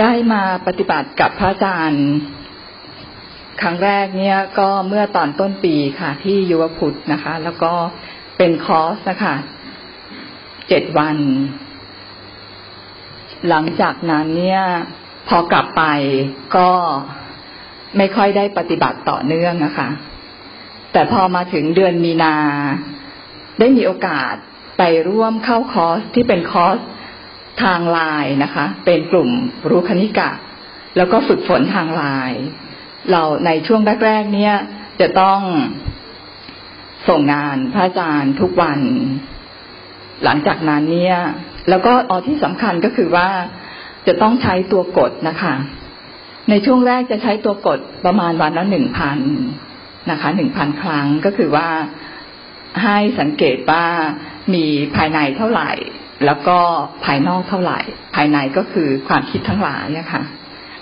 ได้มาปฏิบัติกับพระอาจารย์ ครั้งแรกเนี่ยก็เมื่อตอนต้นปีค่ะ ที่ยุวพุทธนะคะ แล้วก็เป็นคอร์สนะคะเจ็ดวัน หลังจากนั้นเนี่ย พอกลับไปก็ไม่ค่อยได้ปฏิบัติต่อเนื่องนะคะ แต่พอมาถึงเดือนมีนา ได้มีโอกาสไปร่วมเข้าคอร์สที่เป็นคอร์ส ทางไลน์นะคะ เป็นกลุ่มรู้คณิกะ แล้วก็ฝึกฝนทางไลน์เราในช่วงแรกๆเนี่ยจะต้องส่งงานพระอาจารย์ทุกวัน หลังจากนั้นเนี่ย แล้วก็ออที่สำคัญก็คือว่าจะต้องใช้ตัวกดนะคะ ในช่วงแรกจะใช้ตัวกดประมาณวันละหนึ่งพันนะคะหนึ่งพันครั้งก็คือว่าให้สังเกตว่ามีภายในเท่าไหร่ แล้วก็ภายนอกเท่าไหร่ ภายในก็คือความคิดทั้งหลายนะคะ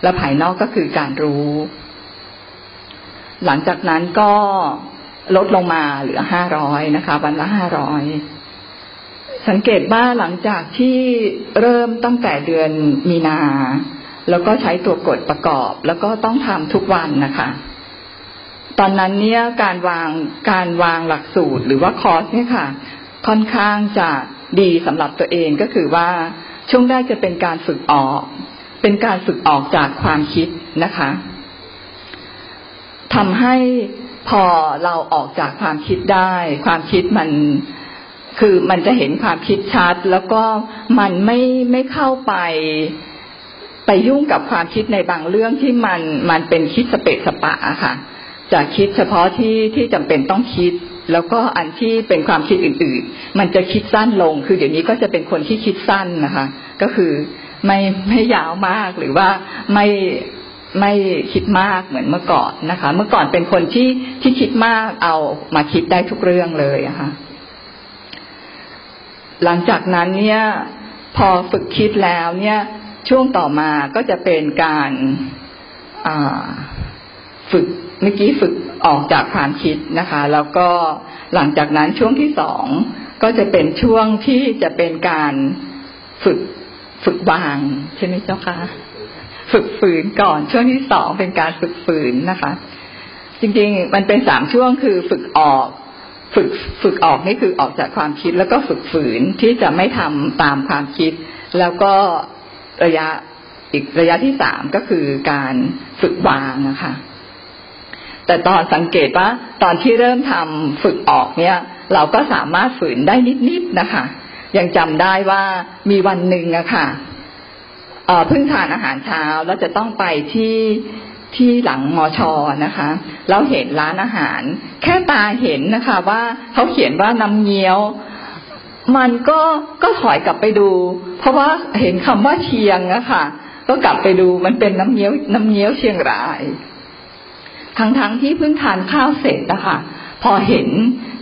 แล้วภายนอกก็คือการรู้ หลังจากนั้นก็ลดลงมาเหลือห้าร้อยนะคะ วันละห้าร้อยสังเกตว่าหลังจากที่เริ่มตั้งแต่เดือนมีนา แล้วก็ใช้ตัวกดประกอบ แล้วก็ต้องทำทุกวันนะคะ ตอนนั้นเนี่ยการวางการวางหลักสูตรหรือว่าคอร์สเนี่ยค่ะ ค่อนข้างจะ ดีสำหรับตัวเองก็คือว่าช่วงแรกจะเป็นการฝึกออก เป็นการฝึกออกจากความคิดนะคะทำให้พอเราออกจากความคิดได้ ความคิดมันคือมันจะเห็นความคิดชัด แล้วก็มันไม่ไม่เข้าไปไปยุ่งกับความคิดในบางเรื่องที่มันมันเป็นคิดสเปะสปะค่ะจะคิดเฉพาะที่ที่จำเป็นต้องคิด แล้วก็อันที่เป็นความคิดอื่นๆ มันจะคิดสั้นลง คือเดี๋ยวนี้ก็จะเป็นคนที่คิดสั้นนะคะ ก็คือไม่ไม่ยาวมากหรือว่าไม่ไม่คิดมากเหมือนเมื่อก่อนนะคะ เมื่อก่อนเป็นคนที่ที่คิดมากเอามาคิดได้ทุกเรื่องเลยอะค่ะ หลังจากนั้นเนี่ย พอฝึกคิดแล้วเนี่ย ช่วงต่อมาก็จะเป็นการฝึก เมื่อกี้ฝึกออกจากความคิดนะคะ แล้วก็หลังจากนั้นช่วงที่สองก็จะเป็นช่วงที่จะเป็นการฝึกฝึกวางใช่ไหมเจ้าคะฝึกฝืนก่อนช่วงที่สองเป็นการฝึกฝืนนะคะ จริงๆ มันเป็นสามช่วงคือฝึกออก ฝึกฝึกออกนี่คือออกจากความคิด แล้วก็ฝึกฝืนที่จะไม่ทำตามความคิด แล้วก็ระยะอีกระยะที่สามก็คือการฝึกวางนะคะ แต่ตอนสังเกตว่าตอนที่เริ่มทำฝึกออกเนี่ย เราก็สามารถฝืนได้นิดๆนะคะ ยังจำได้ว่ามีวันหนึ่งอะค่ะเพิ่งทานอาหารเช้าแล้วจะต้องไปที่ที่หลังมอชอนะคะแล้วเห็นร้านอาหาร แค่ตาเห็นนะคะว่าเขาเขียนว่าน้ำเงี้ยว มันก็ก็ถอยกลับไปดู เพราะว่าเห็นคำว่าเชียงนะค่ะ ก็กลับไปดูมันเป็นน้ำเงี้ยวน้ำเงี้ยวเชียงราย ทั้งๆทที่เพิ่งทานข้าวเสร็จนะคะพอเห็น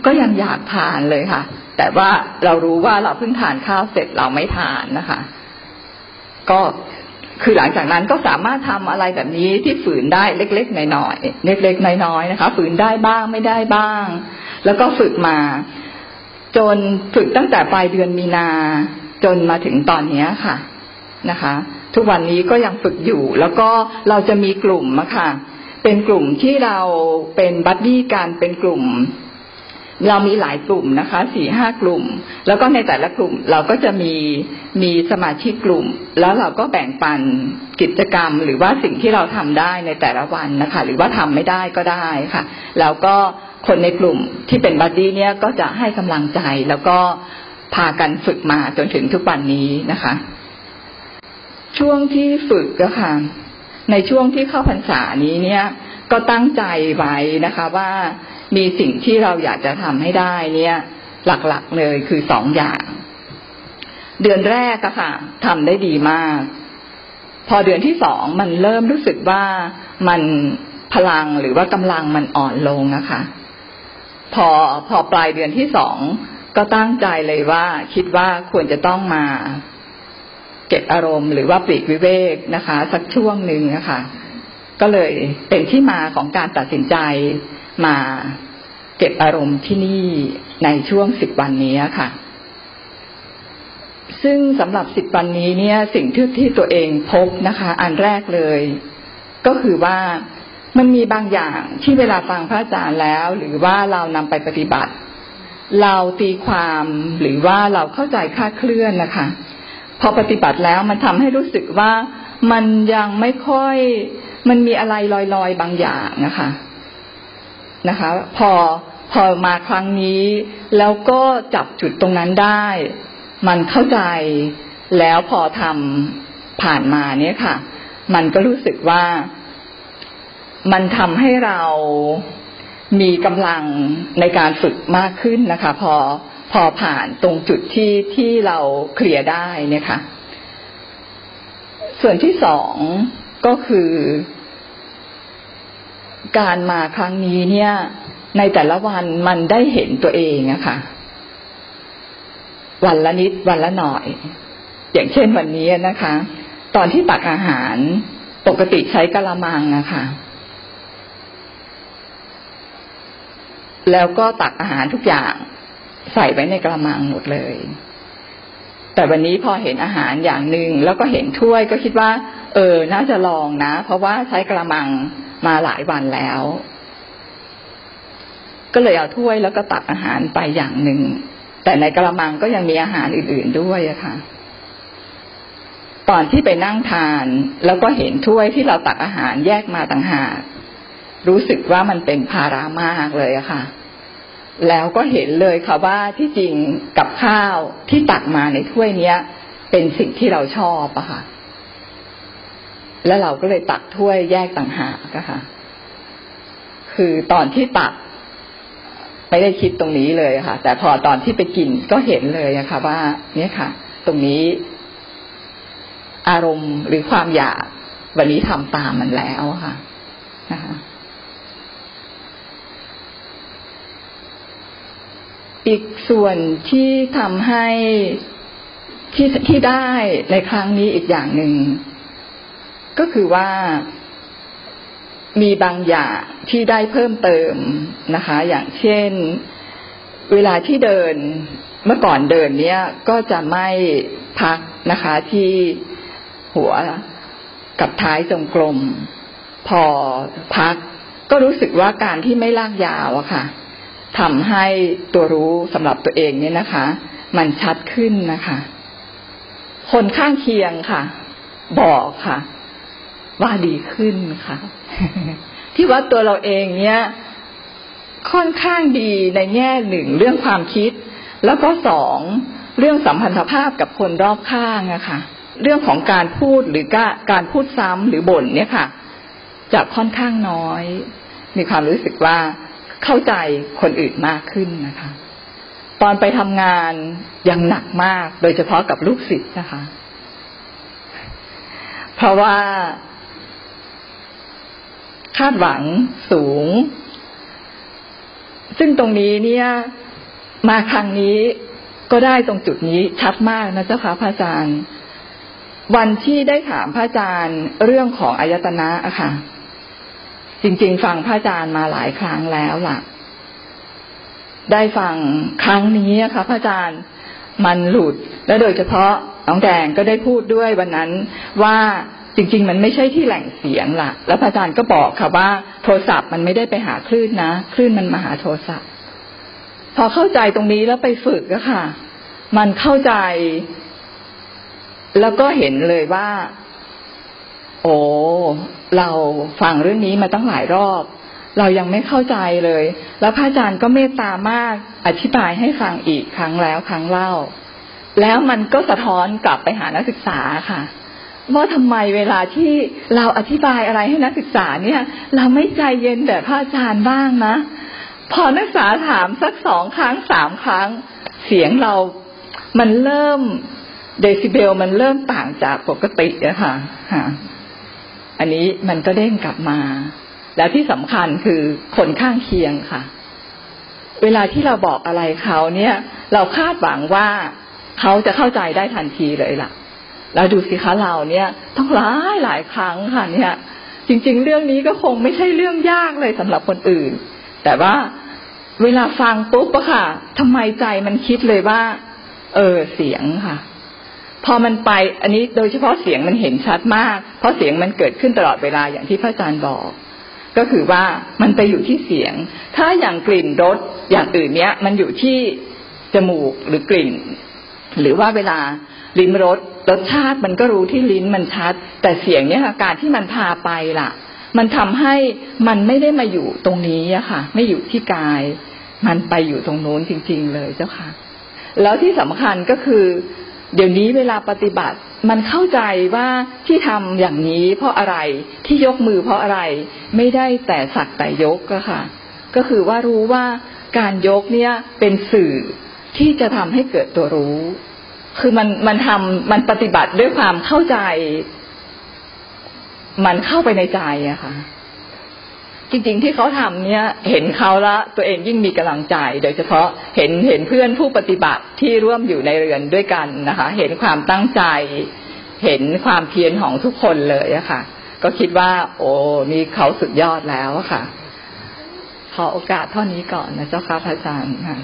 ก็ยังอยากทานเลยค่ะ แต่ว่าเรารู้ว่าเราเพิ่งทานข้าวเสร็จเราไม่ทานนะคะ ก็คือหลังจากนั้นก็สามารถทำอะไรแบบนี้ที่ฝืนได้เล็กๆน้อยๆเล็กๆน้อยๆนะคะ ฝืนได้บ้างไม่ได้บ้าง แล้วก็ฝึกมา จนฝึกตั้งแต่ปลายเดือนมีนา จนมาถึงตอนนี้ค่ะนะคะ ทุกวันนี้ก็ยังฝึกอยู่ แล้วก็เราจะมีกลุ่มอะค่ะ เป็นกลุ่มที่เราเป็น buddy กันเป็นกลุ่ม เรามีหลายกลุ่มนะคะสี่ห้ากลุ่ม แล้วก็ในแต่ละกลุ่มเราก็จะมีมีสมาชิกกลุ่ม แล้วเราก็แบ่งปันกิจกรรม หรือว่าสิ่งที่เราทำได้ในแต่ละวันนะคะ หรือว่าทำไม่ได้ก็ได้ค่ะ แล้วก็คนในกลุ่มที่เป็นบัดดี้เนี่ยก็จะให้กำลังใจแล้วก็พากันฝึกมาจนถึงทุกวันนี้นะคะ ช่วงที่ฝึกก็ค่ะ ในช่วงที่เข้าพรรษานี้เนี่ยก็ตั้งใจไว้นะคะว่ามีสิ่งที่เราอยากจะทำให้ได้เนี่ยหลักๆเลยคือสองอย่าง เดือนแรกอะค่ะทำได้ดีมาก พอเดือนที่สองมันเริ่มรู้สึกว่ามันพลังหรือว่ากำลังมันอ่อนลงนะคะ พอพอปลายเดือนที่สองก็ตั้งใจเลยว่าคิดว่าควรจะต้องมา เก็บอารมณ์หรือว่าปลีกวิเวกนะคะ สักช่วงหนึ่งนะคะก็เลยเป็นที่มาของการตัดสินใจมาเก็บอารมณ์ที่นี่ในช่วงสิบวันนี้ค่ะ ซึ่งสำหรับสิบวันนี้เนี่ย สิ่งที่ที่ตัวเองพบนะคะ อันแรกเลย ก็คือว่ามันมีบางอย่างที่เวลาฟังพระอาจารย์แล้ว หรือว่าเรานำไปปฏิบัติ เราตีความหรือว่าเราเข้าใจคาดเคลื่อนนะคะ พอปฏิบัติแล้วมันทำให้รู้สึกว่ามันยังไม่ค่อย มันมีอะไรลอยๆบางอย่างนะคะนะคะ พอพอมาครั้งนี้ แล้วก็จับจุดตรงนั้นได้ มันเข้าใจแล้วพอทำผ่านมาเนี่ยค่ะ มันก็รู้สึกว่ามันทำให้เรามีกำลังในการฝึกมากขึ้นนะคะ พอ อผ่านตรงจุดที่ที่เราเคลียร์ได้เนี่ยค่ะส่วนที่สองก็คือ การมาครั้งนี้เนี่ย ในแต่ละวันมันได้เห็นตัวเองอะค่ะ วันละนิดวันละหน่อย อย่างเช่นวันนี้นะคะ ตอนที่ตักอาหารปกติใช้กะละมังอะค่ะแล้วก็ตักอาหารทุกอย่าง ใส่ไว้ในกระมังหมดเลย แต่วันนี้พอเห็นอาหารอย่างหนึ่งแล้วก็เห็นถ้วยก็คิดว่า เออ น่าจะลองนะ เพราะว่าใช้กระมังมาหลายวันแล้ว ก็เลยเอาถ้วยแล้วก็ตักอาหารไปอย่างหนึ่งแต่ในกระมังก็ยังมีอาหารอื่น ๆด้วยอะค่ะตอนที่ไปนั่งทานแล้วก็เห็นถ้วยที่เราตักอาหารแยกมาต่างหากรู้สึกว่ามันเป็นภาระมากเลยอะค่ะ แล้วก็เห็นเลยค่ะว่าที่จริงกับข้าวที่ตักมาในถ้วยเนี้ย เป็นสิ่งที่เราชอบอะค่ะ แล้วเราก็เลยตักถ้วยแยกต่างหากอะค่ะ คือตอนที่ตักไม่ได้คิดตรงนี้เลยค่ะ แต่พอตอนที่ไปกินก็เห็นเลยอะค่ะ ว่า เนี่ยค่ะ ตรงนี้ อารมณ์หรือความอยากวันนี้ทำตามมันแล้วค่ะนะคะ อีกส่วนที่ทำให้ที่ที่ได้ในครั้งนี้อีกอย่างหนึ่ง ก็คือว่ามีบางอย่างที่ได้เพิ่มเติมนะคะ อย่างเช่น เวลาที่เดินเมื่อก่อนเดินเนี้ยก็จะไม่พักนะคะที่หัวกับท้ายจงกลม พอพักก็รู้สึกว่าการที่ไม่ลากยาวอะค่ะ ทำให้ตัวรู้สำหรับตัวเองเนี่ยนะคะ มันชัดขึ้นนะคะ คนข้างเคียงค่ะ บอกค่ะ ว่าดีขึ้นค่ะ ที่ว่าตัวเราเองเนี่ย ค่อนข้างดีในแง่หนึ่งเรื่องความคิด แล้วก็สองเรื่องสัมพันธภาพกับคนรอบข้างอะค่ะ เรื่องของการพูดหรือการพูดซ้ำหรือบ่นเนี่ยค่ะ จะค่อนข้างน้อย มีความรู้สึกว่า เข้าใจคนอื่นมากขึ้นนะคะ ตอนไปทำงานยังหนักมาก โดยเฉพาะกับลูกศิษย์นะคะ เพราะว่า คาดหวังสูง ซึ่งตรงนี้เนี่ย มาครั้งนี้ก็ได้ตรงจุดนี้ชัดมากนะเจ้าค่ะพระอาจารย์ วันที่ได้ถามพระอาจารย์เรื่องของอายตนะอะค่ะ จริง ๆ ฟังพระอาจารย์มาหลายครั้งแล้วล่ะ ได้ฟังครั้งนี้ค่ะพระอาจารย์มันหลุด และโดยเฉพาะน้องแดงก็ได้พูดด้วยวันนั้นว่าจริง ๆ มันไม่ใช่ที่แหล่งเสียงล่ะ แล้วพระอาจารย์ก็บอกค่ะว่า โทรศัพท์มันไม่ได้ไปหาคลื่นนะ คลื่นมันมาหาโทรศัพท์ พอเข้าใจตรงนี้แล้วไปฝึกก็ค่ะ มันเข้าใจ แล้วก็เห็นเลยว่า โอ้เราฟังเรื่องนี้มาตั้งหลายรอบ เรายังไม่เข้าใจเลย แล้วพระอาจารย์ก็เมตตามากอธิบายให้ฟังอีกครั้งแล้วครั้งเล่า แล้วมันก็สะท้อนกลับไปหานักศึกษาค่ะว่าทำไมเวลาที่เราอธิบายอะไรให้นักศึกษาเนี่ย เราไม่ใจเย็นแบบพระอาจารย์บ้างนะ พอนักศึกษาถามสักสองครั้งสามครั้ง เสียงเรามันเริ่มเดซิเบลมันเริ่มต่างจากปกติอะค่ะ อันนี้มันก็เด้งกลับมา แล้วที่สำคัญคือคนข้างเคียงค่ะ เวลาที่เราบอกอะไรเขาเนี่ย เราคาดหวังว่าเขาจะเข้าใจได้ทันทีเลยล่ะแล้วดูสิคะเราเนี่ยต้องหลายหลายครั้งค่ะเนี่ย จริง ๆ เรื่องนี้ก็คงไม่ใช่เรื่องยากเลยสำหรับคนอื่น แต่ว่าเวลาฟังปุ๊บอะค่ะทำไมใจมันคิดเลยว่า เออเสียงค่ะ พอมันไปอันนี้โดยเฉพาะเสียงมันเห็นชัดมาก เพราะเสียงมันเกิดขึ้นตลอดเวลาอย่างที่พระอาจารย์บอก ก็คือว่ามันไปอยู่ที่เสียง ถ้าอย่างกลิ่นรสอย่างอื่นเนี้ย มันอยู่ที่จมูกหรือกลิ่น หรือว่าเวลาลิ้มรสรสชาติมันก็รู้ที่ลิ้นมันชัด แต่เสียงเนี้ยการที่มันพาไปล่ะ มันทำให้มันไม่ได้มาอยู่ตรงนี้อะค่ะ ไม่อยู่ที่กาย มันไปอยู่ตรงโน้นจริง ๆ เลยเจ้าค่ะ แล้วที่สำคัญก็คือ เดี๋ยวนี้เวลาปฏิบัติมันเข้าใจว่าที่ทำอย่างนี้เพราะอะไรที่ยกมือเพราะอะไรไม่ได้แต่สักแต่ยกก็ค่ะ ก็คือว่ารู้ว่าการยกเนี่ยเป็นสื่อที่จะทำให้เกิดตัวรู้ คือมันมันทำมันปฏิบัติด้วยความเข้าใจ มันเข้าไปในใจอะค่ะ จริง ๆ ที่เขาทำเนี่ยเห็นเขาละตัวเองยิ่งมีกำลังใจโดยเฉพาะเห็นเห็นเพื่อนผู้ปฏิบัติที่ร่วมอยู่ในเรือนด้วยกันนะคะ เห็นความตั้งใจ เห็นความเพียรของทุกคนเลยอะค่ะ ก็คิดว่า โอ้นี่เขาสุดยอดแล้วอะค่ะขอโอกาสเท่านี้ก่อนนะเจ้าค่ะพระอาจารย์ค่ะ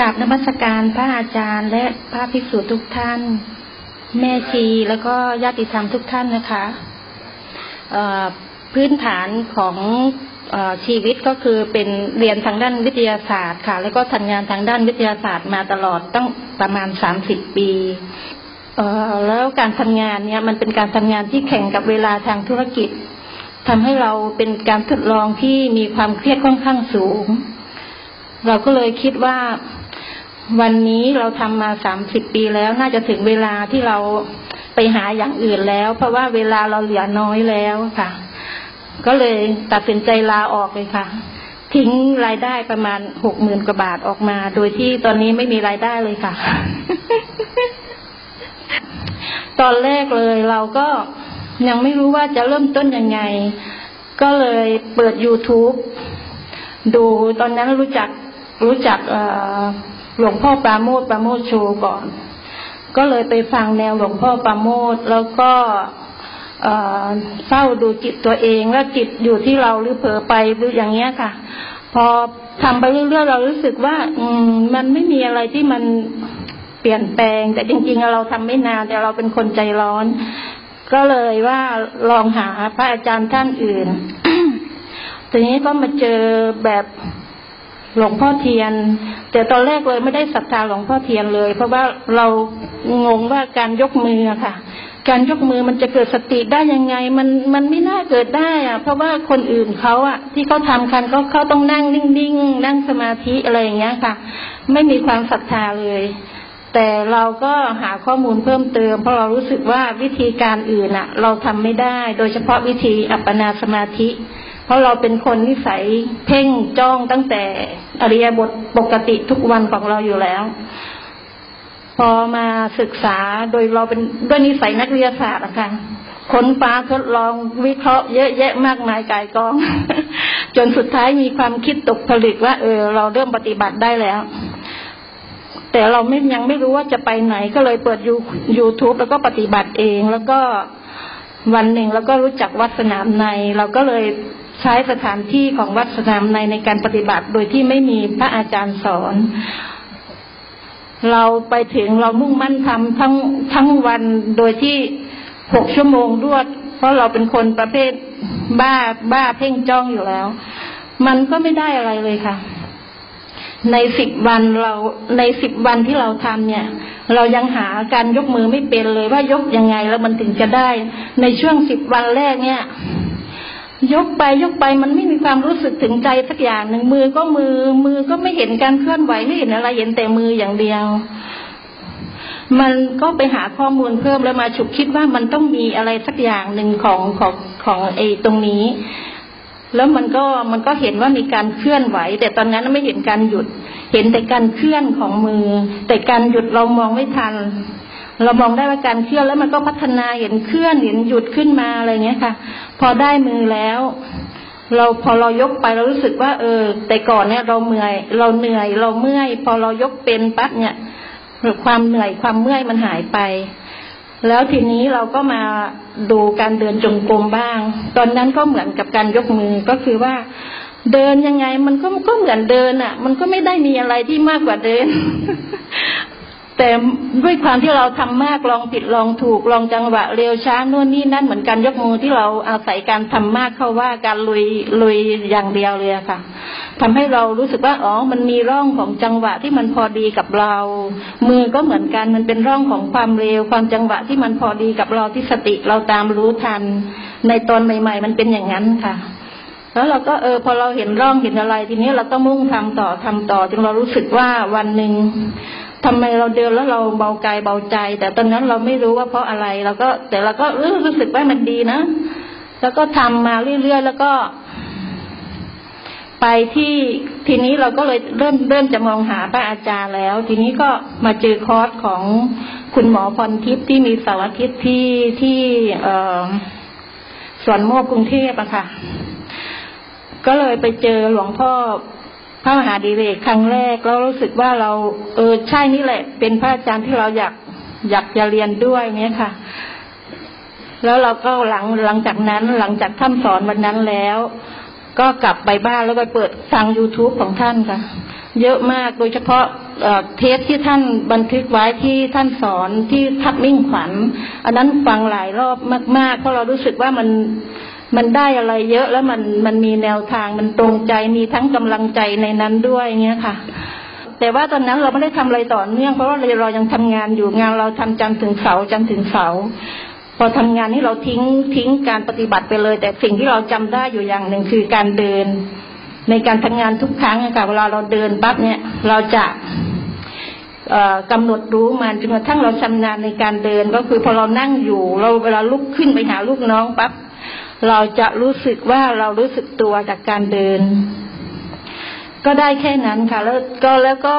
ราบนมัสการพระอาจารย์และพระภิกษุทุกท่าน แม่ชีแล้วก็ญาติธรรมทุกท่านนะคะพื้นฐานของอชีวิตก็คือเป็นเรียนทางด้านวิทยาศาสตร์ค่ะ แล้วก็ทำงานทางด้านวิทยาศาสตร์มาตลอดตั้งประมาณสามสิบปีแล้วการทำงานเนี่ยมันเป็นการทำงานที่แข่งกับเวลาทางธุรกิจทำให้เราเป็นการทดลองที่มีความเครียดค่อนข้างสูง เราก็เลยคิดว่า วันนี้เราทำมาสามสิบปีแล้วน่าจะถึงเวลาที่เราไปหาอย่างอื่นแล้ว เพราะว่าเวลาเราเหลือน้อยแล้วค่ะ ก็เลยตัดสินใจลาออกเลยค่ะ ทิ้งรายได้ประมาณหกหมื่นกว่าบาทออกมา โดยที่ตอนนี้ไม่มีรายได้เลยค่ะ ตอนแรกเลยเราก็ยังไม่รู้ว่าจะเริ่มต้นยังไง ก็เลยเปิด YouTube ดูตอนนั้นรู้จักรู้จัก หลวงพ่อปราโมทปราโมทโชก่อน ก็เลยไปฟังแนวหลวงพ่อปราโมทแล้วก็เฝ้าดูจิตตัวเองว่าจิตอยู่ที่เราหรือเผลอไปหรืออย่างเงี้ยค่ะ พอทำไปเรื่อยๆเรารู้สึกว่า อืมมันไม่มีอะไรที่มันเปลี่ยนแปลง แต่จริง ๆ เราทำไม่นานแต่เราเป็นคนใจร้อน ก็เลยว่าลองหาพระอาจารย์ท่านอื่นทีนี้ก็มาเจอแบบ หลวงพ่อเทียน แต่ตอนแรกเลยไม่ได้ศรัทธาหลวงพ่อเทียนเลย เพราะว่าเรางงว่าการยกมือค่ะ การยกมือมันจะเกิดสติได้ยังไง มันมันไม่น่าเกิดได้อะเพราะว่าคนอื่นเขาอะที่เขาทำคันเขาเขาต้องนั่งนิ่งๆนั่งสมาธิอะไรอย่างเงี้ยค่ะ ไม่มีความศรัทธาเลยแต่เราก็หาข้อมูลเพิ่มเติม เพราะเรารู้สึกว่าวิธีการอื่นอะเราทำไม่ได้ โดยเฉพาะวิธีอัปปนาสมาธิ ราะเราเป็นคนนิสัยเพ่งจ้องตั้งแต่อริยบทปกติทุกวันของเราอยู่แล้ว พอมาศึกษาโดยเราเป็นด้วยนิสัยนักวิทยาศาสตร์นะคะค้นฟ้าทดลองวิเคราะห์เยอะแยะมากมายกายกอง จนสุดท้ายมีความคิดตกผลึกว่า เออ เราเริ่มปฏิบัติได้แล้ว แต่เราไม่ยังไม่รู้ว่าจะไปไหนก็เลยเปิดยูยูทูบแล้วก็ปฏิบัติเองแล้วก็วันหนึ่งแล้วก็รู้จักวัดสนามใน เราก็เลย ใช้สถานที่ของวัดสนามในในการปฏิบัติ โดยที่ไม่มีพระอาจารย์สอน เราไปถึงเรามุ่งมั่นทำทั้งทั้งวันโดยที่หกชั่วโมงรวด เพราะเราเป็นคนประเภทบ้าบ้าเพ่งจ้องอยู่แล้ว มันก็ไม่ได้อะไรเลยค่ะ ในสิบวันเราในสิบวันที่เราทำเนี่ย เรายังหาการยกมือไม่เป็นเลยว่ายกยังไงแล้วมันถึงจะได้ ในช่วงสิบวันแรกเนี่ย ยกไปยกไปมันไม่มีความรู้สึกถึงใจสักอย่างหนึ่งมือก็มือ มือก็ไม่เห็นการเคลื่อนไหวไม่เห็นอะไรเห็นแต่มืออย่างเดียว มันก็ไปหาข้อมูลเพิ่มแล้วมาฉุกคิดว่ามันต้องมีอะไรสักอย่างหนึ่งของของของไอ้ตรงนี้ แล้วมันก็มันก็เห็นว่ามีการเคลื่อนไหว แต่ตอนนั้นไม่เห็นการหยุด เห็นแต่การเคลื่อนของมือ แต่การหยุดเรามองไม่ทัน เรามองได้ว่าการเคลื่อนแล้วมันก็พัฒนาเห็นเคลื่อนเห็นหยุดขึ้นมาอะไรเงี้ยค่ะ พอได้มือแล้ว เราพอเรายกไปเรารู้สึกว่า เออ แต่ก่อนเนี่ยเราเมื่อยเราเหนื่อยเราเมื่อย พอเรายกเป็นปั๊บเนี่ยความเหนื่อยความเมื่อยมันหายไป แล้วทีนี้เราก็มาดูการเดินจงกรมบ้าง ตอนนั้นก็เหมือนกับการยกมือก็คือว่าเดินยังไงมันก็ก็เหมือนเดินอะ มันก็ไม่ได้มีอะไรที่มากกว่าเดิน แต่ด้วยความที่เราทำมากลองผิดลองถูกลองจังหวะเร็วช้านู่นนี่นั่นเหมือนกันยกมือที่เราอาศัยการทำมากเข้าว่าการลุยลุยอย่างเดียวเลยค่ะทำให้เรารู้สึกว่าอ๋อมันมีร่องของจังหวะที่มันพอดีกับเรา มือก็เหมือนกันมันเป็นร่องของความเร็ว ความจังหวะที่มันพอดีกับเราที่สติเราตามรู้ทัน ในตอนใหม่ ๆ มันเป็นอย่างนั้นค่ะแล้วเราก็เออพอเราเห็นร่องเห็นอะไร ทีนี้เราก็มุ่งทำต่อทำต่อจนเรารู้สึกว่าวันหนึ่ง ทำไมเราเดินแล้วเราเบากายเบาใจ แต่ตอนนั้นเราไม่รู้ว่าเพราะอะไรเราก็ แต่เราก็รู้สึกว่ามันดีนะ แล้วก็ทำมาเรื่อยๆแล้วก็ ไปที่ทีนี้เราก็เลยเริ่มเริ่มจะมองหาพระอาจารย์แล้ว ทีนี้ก็มาเจอคอร์สของคุณหมอพรทิพย์ที่มีสารทิศที่ที่เออสวนโมกกรุงเทพอะค่ะ ก็เลยไปเจอหลวงพ่อ พระมหาดีเรกครั้งแรกแล้วรู้สึกว่าเราเออใช่นี่แหละ เป็นพระอาจารย์ที่เราอยากอยากจะเรียนด้วยเนี้ยค่ะ แล้วเราก็หลังหลังจากนั้นหลังจากท่านสอนวันนั้นแล้ว ก็กลับไปบ้านแล้วไปเปิดฟัง youtube ของท่านค่ะ เยอะมากโดยเฉพาะเทสที่ท่านบันทึกไว้ที่ท่านสอนที่ทับมิ่งขวัญ อันนั้นฟังหลายรอบมากๆเพราะเรารู้สึกว่ามัน มันได้อะไรเยอะแล้วมันมันมีแนวทางมันตรงใจมีทั้งกำลังใจในนั้นด้วยเงี้ยค่ะ แต่ว่าตอนนั้นเราไม่ได้ทำอะไรต่อเนื่องเพราะว่าเรายังทำงานอยู่งานเราทำจันถึงเสาจันถึงเสาพอทำงานนี้เราทิ้งทิ้งการปฏิบัติไปเลย แต่สิ่งที่เราจำได้อยู่อย่างหนึ่งคือการเดิน ในการทำงานทุกครั้งค่ะเวลาเราเดินปั๊บเนี่ยเราจะกำหนดรู้มันจนกระทั่งเราชำนาญในการเดินก็คือพอเรานั่งอยู่ เราเวลาลุกขึ้นไปหาลูกน้องปั๊บ เราจะรู้สึกว่าเรารู้สึกตัวจากการเดิน ก็ได้แค่นั้นค่ะ แล้วก็แล้วก็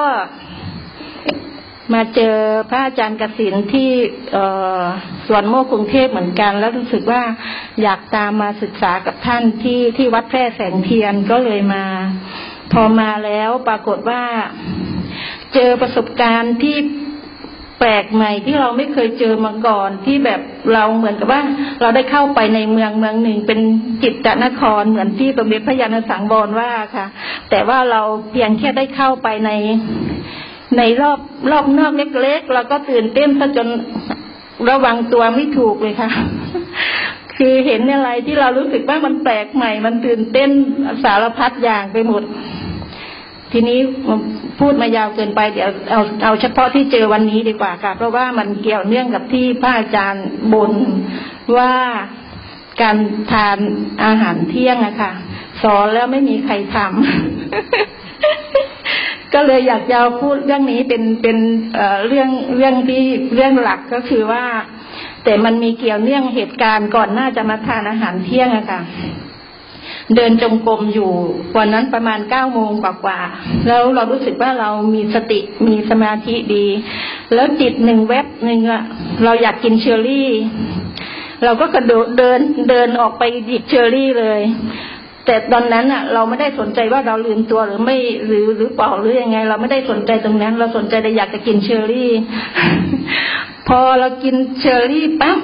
มาเจอพระอาจารย์กสินที่สวนโมกกรุงเทพเหมือนกัน แล้วรู้สึกว่าอยากตามมาศึกษากับท่านที่ที่วัดแพร่แสงเทียนก็เลยมา พอมาแล้วปรากฏว่า เจอประสบการณ์ที่ แปลกใหม่ที่เราไม่เคยเจอมาก่อนที่แบบเราเหมือนกับว่า เราได้เข้าไปในเมืองเมืองหนึ่งเป็นจิตตนครเหมือนที่ประเมตพยานสังบรว่าค่ะ แต่ว่าเราเพียงแค่ได้เข้าไปในในรอบรอบนอกเล็กๆเราก็ตื่นเต้นซะจนระวังตัวไม่ถูกเลยค่ะ คือเห็นอะไรที่เรารู้สึกว่ามันแปลกใหม่ มันตื่นเต้นสารพัดอย่างไปหมด ทีนี้พูดมายาวเกินไปเดี๋ยวเอาเอาเฉพาะที่เจอวันนี้ดีกว่าค่ะ เพราะว่ามันเกี่ยวเนื่องกับที่พระอาจารย์บนว่าการทานอาหารเที่ยงอะค่ะ สอนแล้วไม่มีใครทำก็เลยอยากจะพูดเรื่องนี้เป็นเป็นเรื่องเรื่องที่เรื่องหลักก็คือว่า แต่มันมีเกี่ยวเนื่องเหตุการณ์ก่อนหน้าจะมาทานอาหารเที่ยงอะค่ะ เดินจงกรมอยู่วันนั้นประมาณเก้าโมงกว่าๆแล้วเรารู้สึกว่าเรามีสติมีสมาธิดี แล้วจิตหนึ่งแวบหนึ่งอะเราอยากกินเชอร์รี่ เราก็กระโดดเดินเดินออกไปหยิบเชอร์รี่เลย แต่ตอนนั้นอะเราไม่ได้สนใจว่าเราลืมตัวหรือไม่หรือหรือเปล่าหรือยังไง เราไม่ได้สนใจตรงนั้น เราสนใจแต่อยากจะกินเชอร์รี่ พอเรากินเชอร์รี่ปั๊บ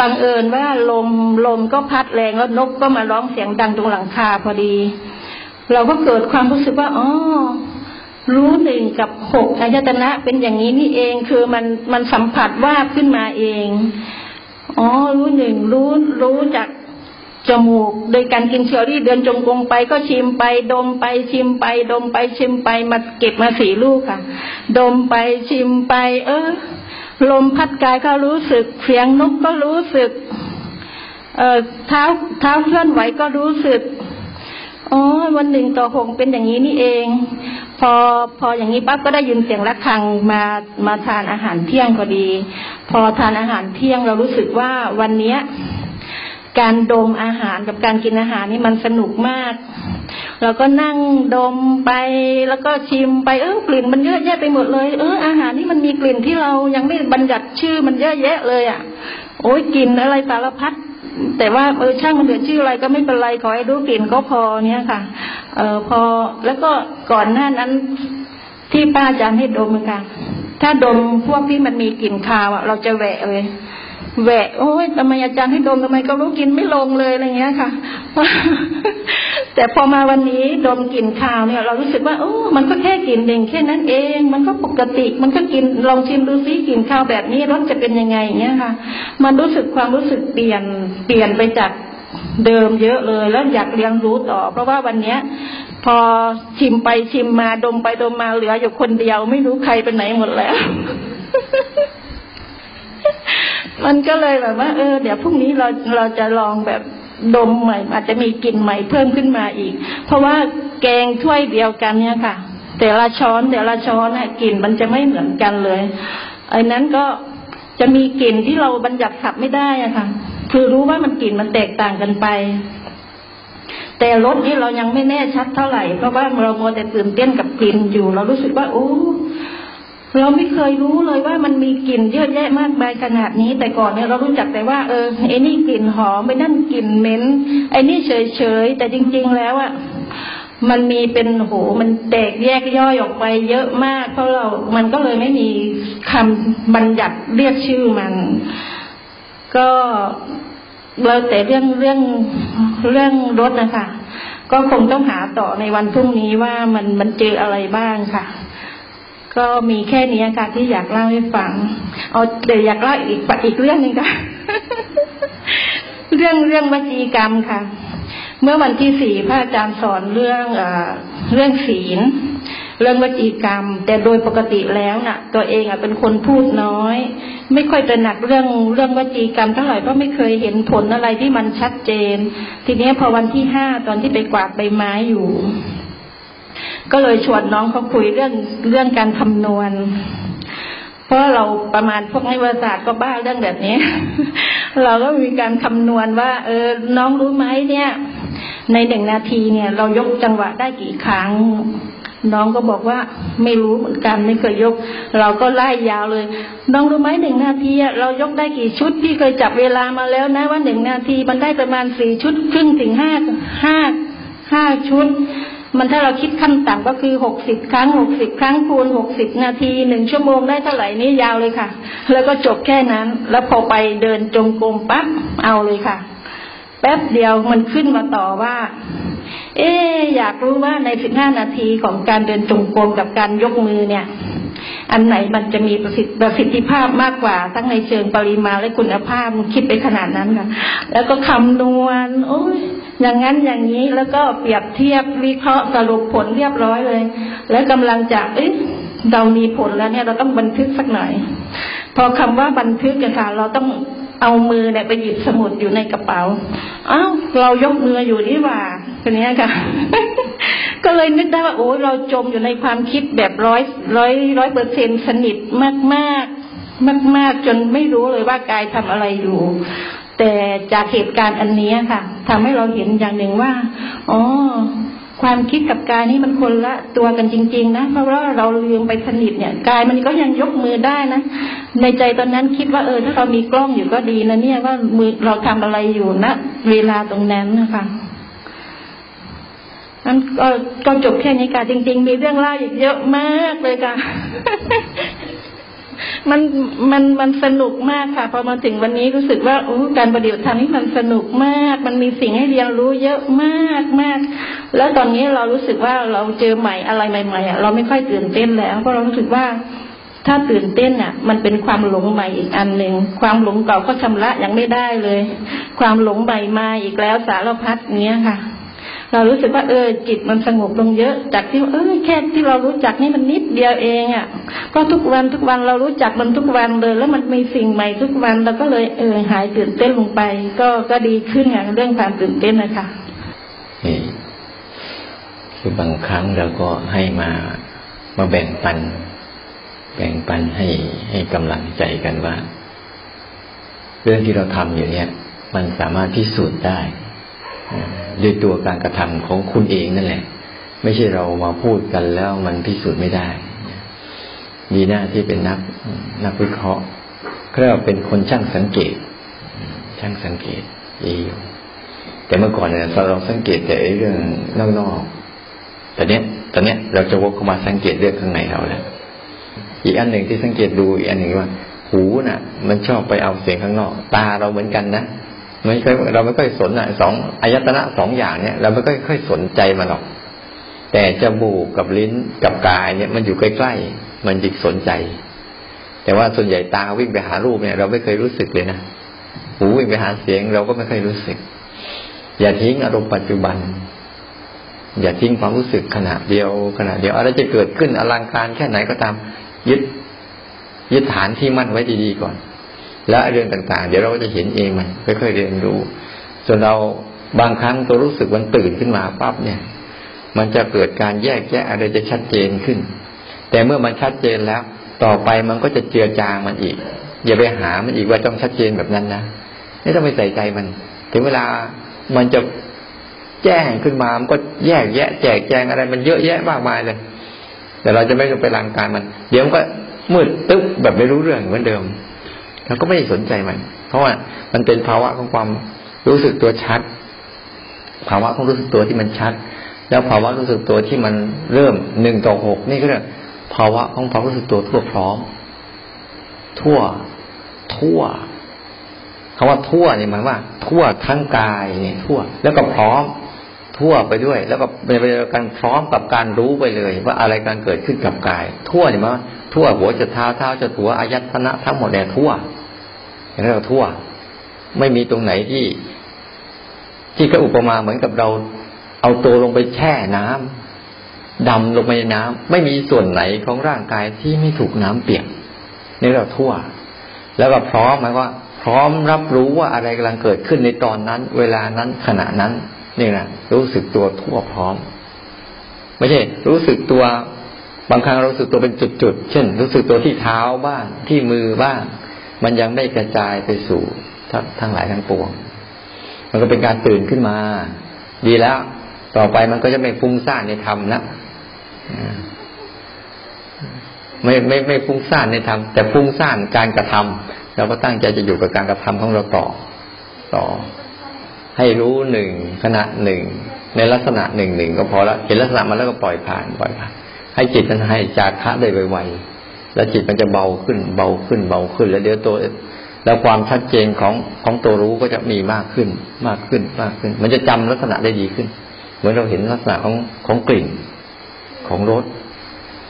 บังเอิญว่าลมลมก็พัดแรงแล้วนกก็มาร้องเสียงดังตรงหลังคาพอดี เราก็เกิดความรู้สึกว่าอ๋อรู้หนึ่งกับหกอายตนะเป็นอย่างนี้นี่เองคือมันมันสัมผัสว่าขึ้นมาเองอ๋อรู้หนึ่งรู้รู้จากจมูก โดยการกินเชอรี่เดินจงกรมไปก็ชิมไป ดมไปชิมไป ดมไปชิมไปมาเก็บมาสี่ลูกค่ะ ดมไปชิมไป เออ ลมพัดกายก็รู้สึก เสียงนกก็รู้สึก เอ่อเท้าเท้าเคลื่อนไหวก็รู้สึกอ๋อวันหนึ่งต่อหงเป็นอย่างนี้นี่เอง พอพออย่างนี้ปั๊บก็ได้ยินเสียงะระฆังมามาทานอาหารเที่ยงพอดี พอทานอาหารเที่ยงเรารู้สึกว่าวันเนี้ย การดมอาหารกับการกินอาหารนี่มันสนุกมาก เราก็นั่งดมไปแล้วก็ชิมไปเออกลิ่นมันเยอะแยะไปหมดเลย เอออาหารนี่มันมีกลิ่นที่เรายังไม่บัญญัติชื่อมันเยอะแยะเลยอะ โอ้ยกลิ่นอะไรสารพัดแต่ว่าเออช่างมันเดือดชื่ออะไรก็ไม่เป็นไรขอให้รู้กลิ่นก็พอเนี่ยค่ะ เออพอแล้วก็ก่อนหน้านั้นที่พระอาจารย์ให้ดมค่ะถ้าดมพวกที่มันมีกลิ่นคาวอะเราจะแหวะเลย แหวะโอ้ยทำไมอาจารย์ให้ดมทำไมก็รู้กินไม่ลงเลยอะไรเงี้ยค่ะ แต่พอมาวันนี้ดมกลิ่นคาวเนี่ย เรารู้สึกว่าโอ้มันก็แค่กลิ่นเด่งแค่นั้นเอง มันก็ปกติ มันก็กินลองชิมดูซิกลิ่นคาวแบบนี้รสจะเป็นยังไงเงี้ยค่ะ มันรู้สึกความรู้สึกเปลี่ยนเปลี่ยนไปจากเดิมเยอะเลยแล้วอยากเรียนรู้ต่อ เพราะว่าวันเนี้ย พอชิมไปชิมมาดมไปดมมาเหลืออยู่คนเดียว ไม่รู้ใครไปไหนหมดแล้ว มันก็เลยแบบว่า เออเดี๋ยวพรุ่งนี้เราเราจะลองแบบดมใหม่ อาจจะมีกลิ่นใหม่เพิ่มขึ้นมาอีก เพราะว่าแกงถ้วยเดียวกันเนี่ยค่ะ แต่ละช้อนแต่ละช้อนน่ะกลิ่นมันจะไม่เหมือนกันเลยไอ้นั้นก็จะมีกลิ่นที่เราบัญญัติขับไม่ได้อะค่ะ คือรู้ว่ามันกลิ่นมันแตกต่างกันไป แต่รสนี้เรายังไม่แน่ชัดเท่าไหร่ เพราะว่าเราโมแต่ตื่นเต้นกับกลิ่นอยู่ เรารู้สึกว่าโอ้ เราไม่เคยรู้เลยว่ามันมีกลิ่นเยอะแยะมากมายขนาดนี้ แต่ก่อนเนี่ยเรารู้จักแต่ว่า เออไอ้นี่กลิ่นหอมไม่นั่นกลิ่นเหม็นไอ้นี่เฉยเฉยแต่จริง ๆ แล้วอะมันมีเป็นโหมันแตกแยกย่อยออกไปเยอะมากเพราะเรา มันก็เลยไม่มีคำบัญญัติเรียกชื่อมัน ก็เราแต่เรื่องเรื่องเรื่องรถนะคะก็คงต้องหาต่อในวันพรุ่งนี้ว่ามันมันเจออะไรบ้างค่ะ ก็มีแค่นี้ค่ะที่อยากเล่าให้ฟัง เอาเดี๋ยวอยากเล่าอีกอีกเรื่องหนึ่งค่ะ เรื่องเรื่องวจีกรรมค่ะ เมื่อวันที่สี่พระอาจารย์สอนเรื่องเอเรื่องศีล เรื่องวจีกรรม แต่โดยปกติแล้วน่ะ ตัวเองอะเป็นคนพูดน้อย ไม่ค่อยจะหนักเรื่องเรื่องวจีกรรมเท่าไหร่เพราะไม่เคยเห็นผลอะไรที่มันชัดเจน ทีนี้พอวันที่ห้าตอนที่ไปกวาดใบไม้อยู่ ก็เลยชวนน้องเขาคุยเรื่องเรื่องการคำนวณ เพราะเราประมาณพวกนิวศาสตร์ก็บ้าเรื่องแบบนี้ เราก็มีการคำนวณว่า เออ น้องรู้ไหมเนี่ย ในหนึ่งนาทีเนี่ย เรายกจังหวะได้กี่ครั้งน้องก็บอกว่าไม่รู้เหมือนกันไม่เคยยก เราก็ไล่ยาวเลย น้องรู้ไหมหนึ่งนาทีเรายกได้กี่ชุดพี่เคยจับเวลามาแล้วนะว่าหนึ่งนาทีมันได้ประมาณสี่ชุดครึ่งถึงห้าห้าห้าชุด มันถ้าเราคิดขั้นต่ำก็คือหกสิบครั้งหกสิบครั้งคูณหกสิบนาทีหนึ่งชั่วโมงได้เท่าไหร่นี่ยาวเลยค่ะ แล้วก็จบแค่นั้น แล้วพอไปเดินจงกรมปั๊บเอาเลยค่ะ แป๊บเดียวมันขึ้นมาต่อว่า เอ๊อยากรู้ว่าในสิบห้านาทีของการเดินจงกรมกับการยกมือเนี่ย อันไหนมันจะมีประสิทธิประสิทธิภาพมากกว่า ทั้งในเชิงปริมาณและคุณภาพมันคิดไปขนาดนั้นค่ะ แล้วก็คำนวณโอ้ย อย่างนั้นอย่างนี้แล้วก็เปรียบเทียบวิเคราะห์สรุปผลเรียบร้อยเลย แล้วกำลังจะเอ๊ะเรามีผลแล้วเนี่ยเราต้องบันทึกสักหน่อย พอคำว่าบันทึกกันค่ะเราต้องเอามือเนี่ยไปหยิบสมุดอยู่ในกระเป๋า อ้าวเรายกมืออยู่นี่ว่าคนนี้ค่ะ ก็เลยนึกได้ว่าโอ้เราจมอยู่ในความคิดแบบร้อยร้อยร้อยเปอร์เซ็นสนิทมากมากมากมากจนไม่รู้เลยว่ากายทำอะไรอยู่ แต่จากเหตุการณ์อันนี้ค่ะทำให้เราเห็นอย่างหนึ่งว่าอ๋อความคิดกับกายนี่มันคนละตัวกันจริง ๆ นะ เพราะว่าเราลืมไปสนิทเนี่ยกายมันก็ยังยกมือได้นะ ในใจตอนนั้นคิดว่าเออ ถ้าเรามีกล้องอยู่ก็ดีนะเนี่ยว่ามือเราทำอะไรอยู่นะเวลาตรงนั้นนะคะนั้นก็ก็จบแค่นี้ค่ะจริง ๆ มีเรื่องเล่าอีกเยอะมากเลยค่ะ มันมันมันสนุกมากค่ะ พอมาถึงวันนี้รู้สึกว่าโอ้การปฏิบัติธรรมนี่มันสนุกมาก มันมีสิ่งให้เรียนรู้เยอะมากมาก แล้วตอนนี้เรารู้สึกว่าเราเจอใหม่อะไรใหม่ๆอะเราไม่ค่อยตื่นเต้นแล้วเพราะเรารู้สึกว่าถ้าตื่นเต้นอะ มันเป็นความหลงใหม่อีกอันหนึ่งความหลงเก่าก็ชำระยังไม่ได้เลย ความหลงใหม่มาอีกแล้วสารพัดเนี้ยค่ะ เรารู้สึกว่าเออจิตมันสงบลงเยอะ จากที่เออแค่ที่เรารู้จักนี่มันนิดเดียวเองอะ ก็ทุกวันทุกวันเรารู้จักมันทุกวันเลย แล้วมันมีสิ่งใหม่ทุกวันเราก็เลยเออหายตื่นเต้นลงไป ก็ก็ดีขึ้นอย่างเรื่องความตื่นเต้นนะคะคือบางครั้งเราก็ให้มามาแบ่งปัน แบ่งปันให้ให้กำลังใจกันว่า เรื่องที่เราทำอยู่เนี่ย มันสามารถพิสูจน์ได้ ด้วยตัวการกระทำของคุณเองนั่นแหละ ไม่ใช่เรามาพูดกันแล้วมันพิสูจน์ไม่ได้มีหน้าที่เป็นนักนักวิเคราะห์เรียกว่าเป็นคนช่างสังเกต ช่างสังเกตเองแต่เมื่อก่อนเนี่ยเราสังเกตแต่เรื่องนอกๆแต่เนี้ยตอนเนี้ยเราจะวกเข้ามาสังเกตเรื่องข้างในเราแล้วอีกอันหนึ่งที่สังเกตดูอีกอันหนึ่งว่า หูน่ะ มันชอบไปเอาเสียงข้างนอก ตาเราเหมือนกันนะ ม่ค่อยเราไม่ค่อยสนอะสองอายตนะสองอย่างเนี่ย เราไม่ค่อยค่อยสนใจมันหรอก แต่จมูกกับลิ้นกับกายเนี่ย มันอยู่ใกล้ๆมันจิกสนใจ แต่ว่าส่วนใหญ่ตาวิ่งไปหารูปเนี่ย เราไม่เคยรู้สึกเลยนะหูวิ่งไปหาเสียง เราก็ไม่เคยรู้สึก อย่าทิ้งอารมณ์ปัจจุบัน อย่าทิ้งความรู้สึกขณะเดียวขณะเดียวอะไรจะเกิดขึ้นอลังการแค่ไหนก็ตาม ยึดยึดฐานที่มั่นไว้ดีๆก่อน แล้วเรื่องต่างๆ เดี๋ยวเราก็จะเห็นเองมันค่อยๆเรียนรู้ ส่วนเราบางครั้งตัวรู้สึกมันตื่นขึ้นมาปั๊บเนี่ย มันจะเกิดการแยกแยะอะไรจะชัดเจนขึ้น แต่เมื่อมันชัดเจนแล้ว ต่อไปมันก็จะเจือจางมันอีก อย่าไปหามันอีกว่าต้องชัดเจนแบบนั้นนะไม่ต้องไปใส่ใจมัน ถึงเวลามันจะแจ้งขึ้นมา มันก็แยกแยะ แจกแจงอะไร มันเยอะแยะมากมายเลย แต่เราจะไม่ต้องไปรังการมัน เดี๋ยวมันก็มืดตึ๊บแบบไม่รู้เรื่องเหมือนเดิม เราก็ไม่สนใจมัน เพราะว่ามันเป็นภาวะของความรู้สึกตัวชัด ภาวะของรู้สึกตัวที่มันชัด แล้วภาวะรู้สึกตัวที่มันเริ่มหนึ่งต่อหกนี่ก็เรียกภาวะของความรู้สึกตัวทั่วพร้อม ทั่ว ทั่วคำว่าทั่วเนี่ยหมายว่า ทั่วทั้งกายเนี่ยทั่ว แล้วก็พร้อม ทั่วไปด้วย แล้วก็เป็นไปกันพร้อมกับการรู้ไปเลย ว่าอะไรการเกิดขึ้นกับกาย ทั่วเนี่หมายว่าทั่วหัวจะเท้าเท้าจะหัวอายัตนะทั้งหมดเนี่ยทั่ว อย่างนี้เราทั่ว ไม่มีตรงไหนที่ ที่ก็อุปมาเหมือนกับเรา เอาตัวลงไปแช่น้ำดำลงไปในน้ำไม่มีส่วนไหนของร่างกายที่ไม่ถูกน้ำเปียกนี่เราทั่ว แล้วก็พร้อมหมายว่า พร้อมรับรู้ว่าอะไรกำลังเกิดขึ้นในตอนนั้น เวลานั้นขณะนั้นนี่นะรู้สึกตัวทั่วพร้อม ไม่ใช่ รู้สึกตัวบางครั้งรู้สึกตัวเป็นจุดๆ เช่น รู้สึกตัวที่เท้าบ้างที่มือบ้าง มันยังไม่กระจายไปสู่ทั้งหลายทั้งปวง มันก็เป็นการตื่นขึ้นมา ดีแล้ว ต่อไปมันก็จะไม่ฟุ้งซ่านในธรรมนะไม่ไม่ไม่ฟุ้งซ่านในธรรมแต่ฟุ้งซ่านการกระทำเราก็ตั้งใจจะอยู่กับการกระทำของเราต่อ ต่อ ให้รู้หนึ่งขณะหนึ่ง ในลักษณะหนึ่งหนึ่งก็พอแล้วเห็นลักษณะมันแล้วก็ปล่อยผ่านปล่อยผ่านให้จิตมันให้จากคะได้ไวๆ แล้วจิตมันจะเบาขึ้น เบาขึ้น เบาขึ้น แล้วเดี๋ยวตัวแล้วความชัดเจนของของตัวรู้ก็จะมีมากขึ้น มากขึ้นมากขึ้น มันจะจำลักษณะได้ดีขึ้น เหมือนเราเห็นลักษณะของของกลิ่นของรส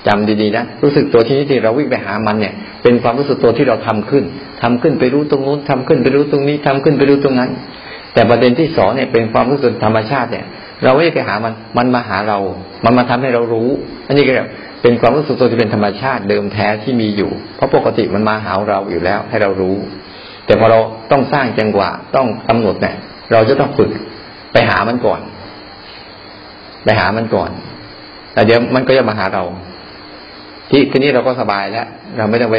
จำดีๆนะรู้สึกตัวที่นี่ที่เราวิ่งไปหามันเนี่ย เป็นความรู้สึกตัวที่เราทำขึ้นทำขึ้นไปรู้ตรงนู้นทำขึ้นไปรู้ตรงนี้ทำขึ้นไปรู้ตรงนั้น แต่ประเด็นที่สองเนี่ยเป็นความรู้สึกธรรมชาติเนี่ย เราไม่ได้ไปหามันมันมาหาเรา มันมาทำให้เรารู้ อันนี้ก็ เป็นความรู้สึกตัวที่เป็นธรรมชาติเดิมแท้ที่มีอยู่ เพราะปกติมันมาหาเราอยู่แล้ว ให้เรารู้ แต่พอเราต้องสร้างจังหวะต้องกำหนดเนี่ยเราจะต้องฝึกไปหามันก่อน ไปหามันก่อนแต่เดี๋ยวมันก็จะมาหาเรา ที่ทีนี้เราก็สบายแล้ว เราไม่ต้องไป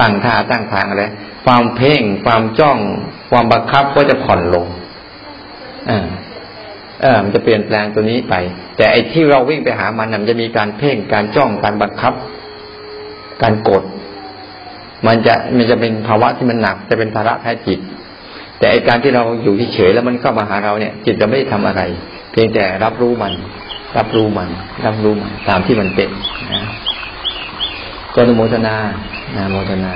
ตั้งท่าตั้งทางอะไรความเพ่ง ความจ้อง ความบังคับก็จะผ่อนลงอ่า เออมันจะเปลี่ยนแปลงตัวนี้ไป แต่ไอ้ที่เราวิ่งไปหามันมันจะมีการเพ่งการจ้องการบังคับ การกด มันจะมันจะเป็นภาวะที่มันหนัก จะเป็นภาระแพ้จิต แต่ไอ้การที่เราอยู่เฉยแล้วมันเข้ามาหาเราเนี่ย จิตจะไม่ได้ทำอะไร เพียงแต่รับรู้มัน รับรู้มัน รับรู้มันตามที่มันเป็นนะก็นโมทนานาโมทนา